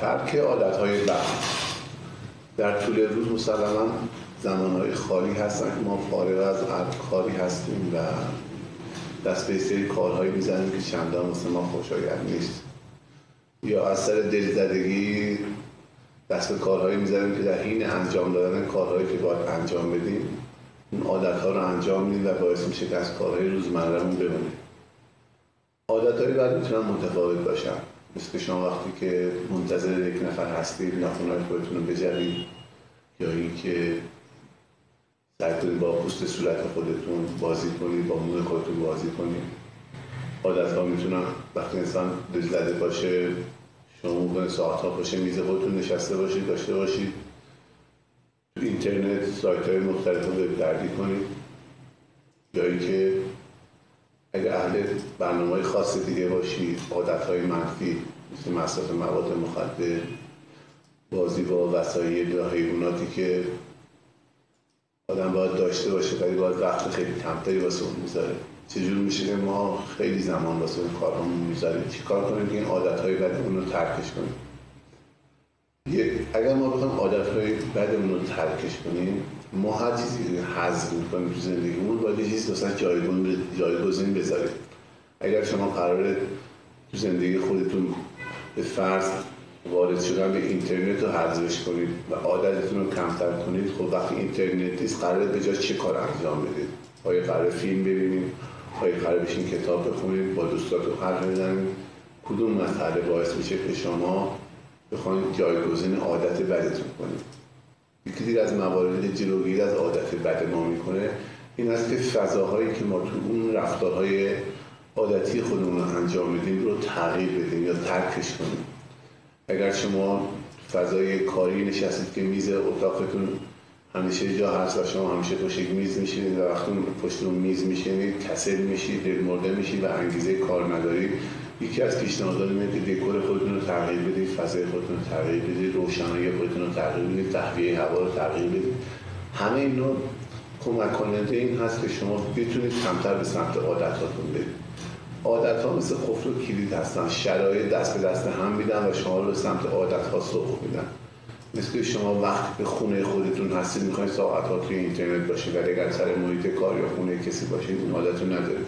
ترک عادت های بد در طول روز مسلما زمانهای خالی هستن. که ما فارغ از کاری هستیم و دست به سری کارهایی می‌زنیم که چندان مثل ما خوشایند نیست. یا از سر دلزدگی دست به کارهایی می‌زنیم که در حین انجام دادن کارهایی که باید انجام بدیم اون عادت ها رو انجام میدیم و باعث میشه که از کارهای روزمرهمون بمونیم. عادت هایی باید می‌تونن متفاوت باشن. مثل شما وقتی که منتظر یک نفر هستید ناخونهای خودتون رو بجرید یا اینکه سعی کنید با پوست صورت خودتون بازی کنید با موی خودتون بازی کنید. عادت ها می‌تونن وقتی انسان زده باشه شما ممکنه ساعت ها باشه میز خودتون نشسته باشید داشته باشید. تو اینترنت سایت های مختلف رو کنید یا اینکه اهل برنامه های خاص دیگه باشید عادت های منفی مثل مصرف مواد مخدر بازی با وسایل یا حیواناتی که آدم باید داشته باشه ولی باید وقت خیلی کمتری واسه اون می‌ذاره. چجور میشه که ما خیلی زمان واسه اون کارهامون می‌ذاریم؟ چیکار کنیم که این عادت های بدمون رو ترکش کنیم؟ اگر ما بخوایم عادت های بدمون رو ترکش کنیم ما هر چیزی حذف می‌کنیم تو زندگیمون باید یه چیز مثلا جایگزین بذاریم. اگر شما قراره تو زندگی خودتون به فرض وارد شدن به اینترنت رو حذفش کنید و عادتتون رو کمتر کنید خب وقتی اینترنت نیست قراره به جای چه کار انجام بدید؟ آیا قرار فیلم ببینید؟ آیا قرار بشین کتاب بخونید؟ با دوستاتون حرف بزنید؟ کدوم مسئله باعث میشه که شما بخواید جایگزین عادت بدتون کنید؟ یکی از موارد جلوگیری از عادت بد ما می‌کنه این است که فضاهایی که ما تو اون رفتارهای عادتی خودمون رو انجام میدیم رو تغییر بدیم یا ترکش کنیم. اگر شما فضای کاری نشستید که میز اتاقتون همیشه جا هست و شما همیشه پشت میز میشینید و وقتی پشت میز میشینید کسل میشید دل مرده میشید و انگیزه کار ندارید یکی از پیشنهادات اینه که دکور خودتون رو تغییر بدید فضای خودتون رو تغییر بدید روشنایی خودتون رو تغییر بدید تهویه هوا رو تغییر بدید. همه اینا کمک کننده این هست که شما بتونید کمتر به سمت عادتاتون برید. عادت ها مثل خفر و کلید هستن شرایط دست به دست هم میدن و شما رو به سمت عادت ها سوق میدن. مثل شما وقت به خونه خودتون هستید می‌خواید ساعت ها توی اینترنت باشید ولی اگر سر محیط کار یا خونه کسی باشید این عادت رو ندارید.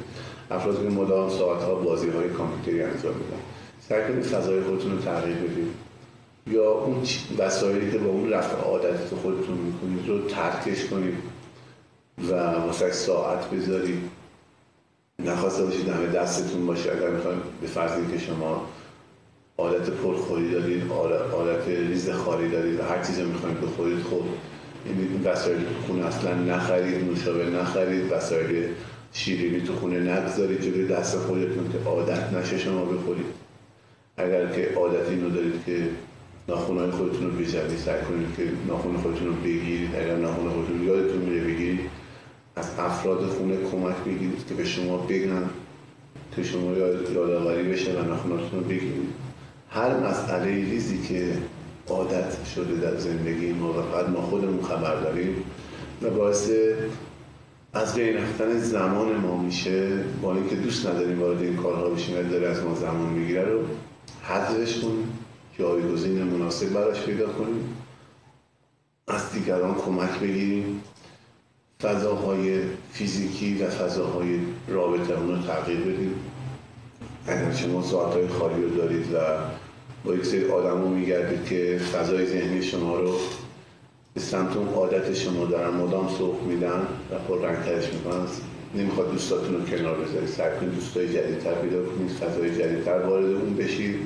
افراد که مدام ساعت ها بازی های کامپیوتری انجام میدن. سعی کنید فضای خودتون رو تغییر بدید. یا اون وسایلی که با اون رفع عادت خودتون می‌کنید رو ترکش کنید و واسه ساعت بذارید. نخواسته باشید همه دستتون باشه. اگر می‌خوایم به فرضی که شما عادت پرخوری دارید عادت ریز خاری دارید و هر چیزی می‌خواید بخورید خب این وسایل خونه اصلا نخرید نوشابه نخرید وسایل شیرینی تو خونه نگذارید جلوی دست خودتون که عادت نشه شما بخورید. اگر که عادت اینو دارید که ناخونهای خودتون رو بجوید سعی کنید که ناخون خودتون رو بگیرید اگر ناخون خودتون یادتون میره بگیرید از افراد خونه کمک بگیرید که به شما بگن که شما یادآوری بشه و ناخوناتون رو بگیرید. هر مسئله ریزی که عادت شده در زندگی ما و ما خودمون خبر داریم و باعث از بین رفتن زمان ما میشه با اینکه دوست نداریم وارد این کارها بشیم داره از ما زمان می‌گیره رو حذفش کنیم جایگزین مناسب براش پیدا کنیم. از دیگران کمک بگیریم. فضاهای فیزیکی و فضاهای رابطه رو تغییر بدیم. اگر شما ساعتهای خالی رو دارید و با یک سری آدم رو میگردید که فضای ذهنی شما رو به سمت اون عادت شما دارن مدام سوق میدن و پر رنگترش می‌کنن. نمی‌خواد دوستاتون رو کنار بذارید سعی کنید دوستای جدیدتر پیدا کنید فضای جدیدتر وارد اون بشید.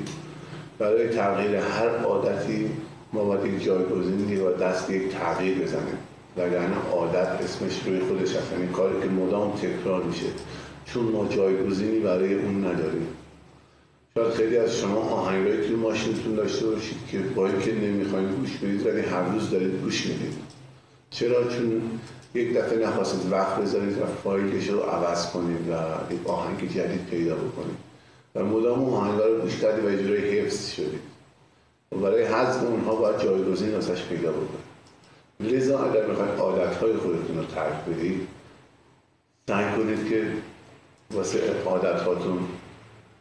برای تغییر هر عادتی ما باید یک جایگزینی و دست یک تغییر بزنیم. وگرنه عادت اسمش روی خودش هست. یعنی کاری که مدام تکرار میشه. چون ما جایگزینی برای اون نداریم. شاید خیلی از شما آهنگایی توی ماشینتون داشته باشید که با اینکه نمی‌خواید گوش بدید ولی هر روز دارید گوش می‌دید. چرا؟ چون یک دفعه نخواستید وقت بذارید و فایلش رو عوض کنید و یک آهنگ جدید پیدا بکنید. و مدام اون آهنگ رو گوش کردید و اجرای حفظ شدید و برای حذف اونها باید جایگزین واسش پیدا بکنید. لذا اگر می‌خواید عادتهای خودتون رو ترک بدید سعی کنید که واسه عادتهاتون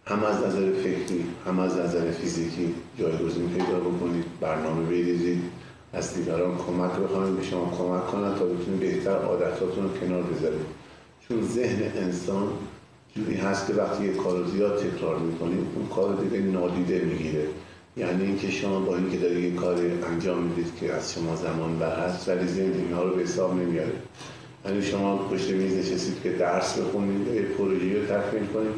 هم از نظر فکری هم از نظر فیزیکی جایگزین پیدا بکنید برنامه بریزید. از دیگران کمک بخواهید به شما کمک کنند تا بتونید بهتر عادتاتون رو کنار بذارید چون ذهن انسان جوری هست که وقتی یه کار زیاد تکرار می‌کنید اون کار دیگه نادیده می‌گیره. یعنی اینکه شما با اینکه دارید یه کاری انجام می‌دید که از شما زمان بر هست ولی ذهن اینها رو به حساب نمیاره یعنی شما پشت میز نشستید که درس بخونید یه پروژه رو تکمیل کنید.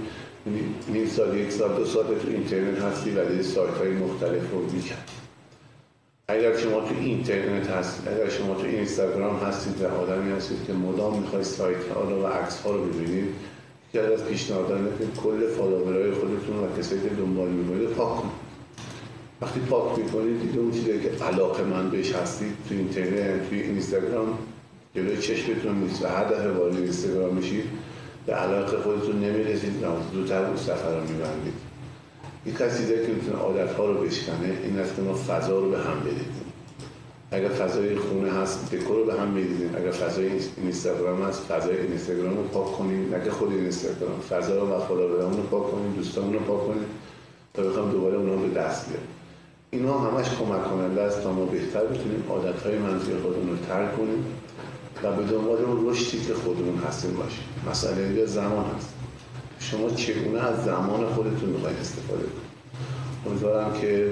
نیم سال یک سال دو سال تو اینترنت هستی و سایت های مختلف رو می‌کرد اگر شما تو اینترنت هستید اگر شما تو اینستاگرام هستید و آدمی هستید که مدام می‌خواید سایت ها رو و عکس ها رو ببینید که از پیشنهادانه که کل فالوورهای خودتون و کسایی که دنبال می‌کنید پاک کنید. وقتی پاک می‌کنید دیگه اون چیزی که علاقه من بهش هستید تو اینترنت تو اینستاگرام جلوی چشمتون نیست و هر دفعه وارد اینستاگرام میشید به علاقه خودتون نمی‌رسید و زودتر اون سفر رو میبندید. یک از چیزایی که می‌تونه عادت ها رو بشکنه این است که ما فضا رو به هم بدیدیم اگر فضای خونه هست دکور رو به هم می‌دیدیم. اگر فضای اینستاگرام هست فضای اینستاگرام رو پاک کنیم. نه که خود اینستاگرام فضا رو و فالوورامون رو پاک کنیم دوستامون رو پاک کنیم تا بخوام دوباره اونا به دست بیاریم اینا همش کمک کننده است تا ما بهتر بتونیم عادت های منزی خودمون رو ترک کنیم و به دنبال اون رشدی که خودمون هستیم باشیم. مسئله زمان هست. شما چگونه از زمان خودتون می‌خواید استفاده کنید؟ امیدوارم که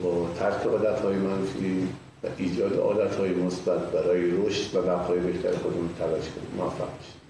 با ترک عادت های منفی و ایجاد عادت های مثبت برای رشد و بقای بهتر خودمون تلاش کنیم موفق باشید.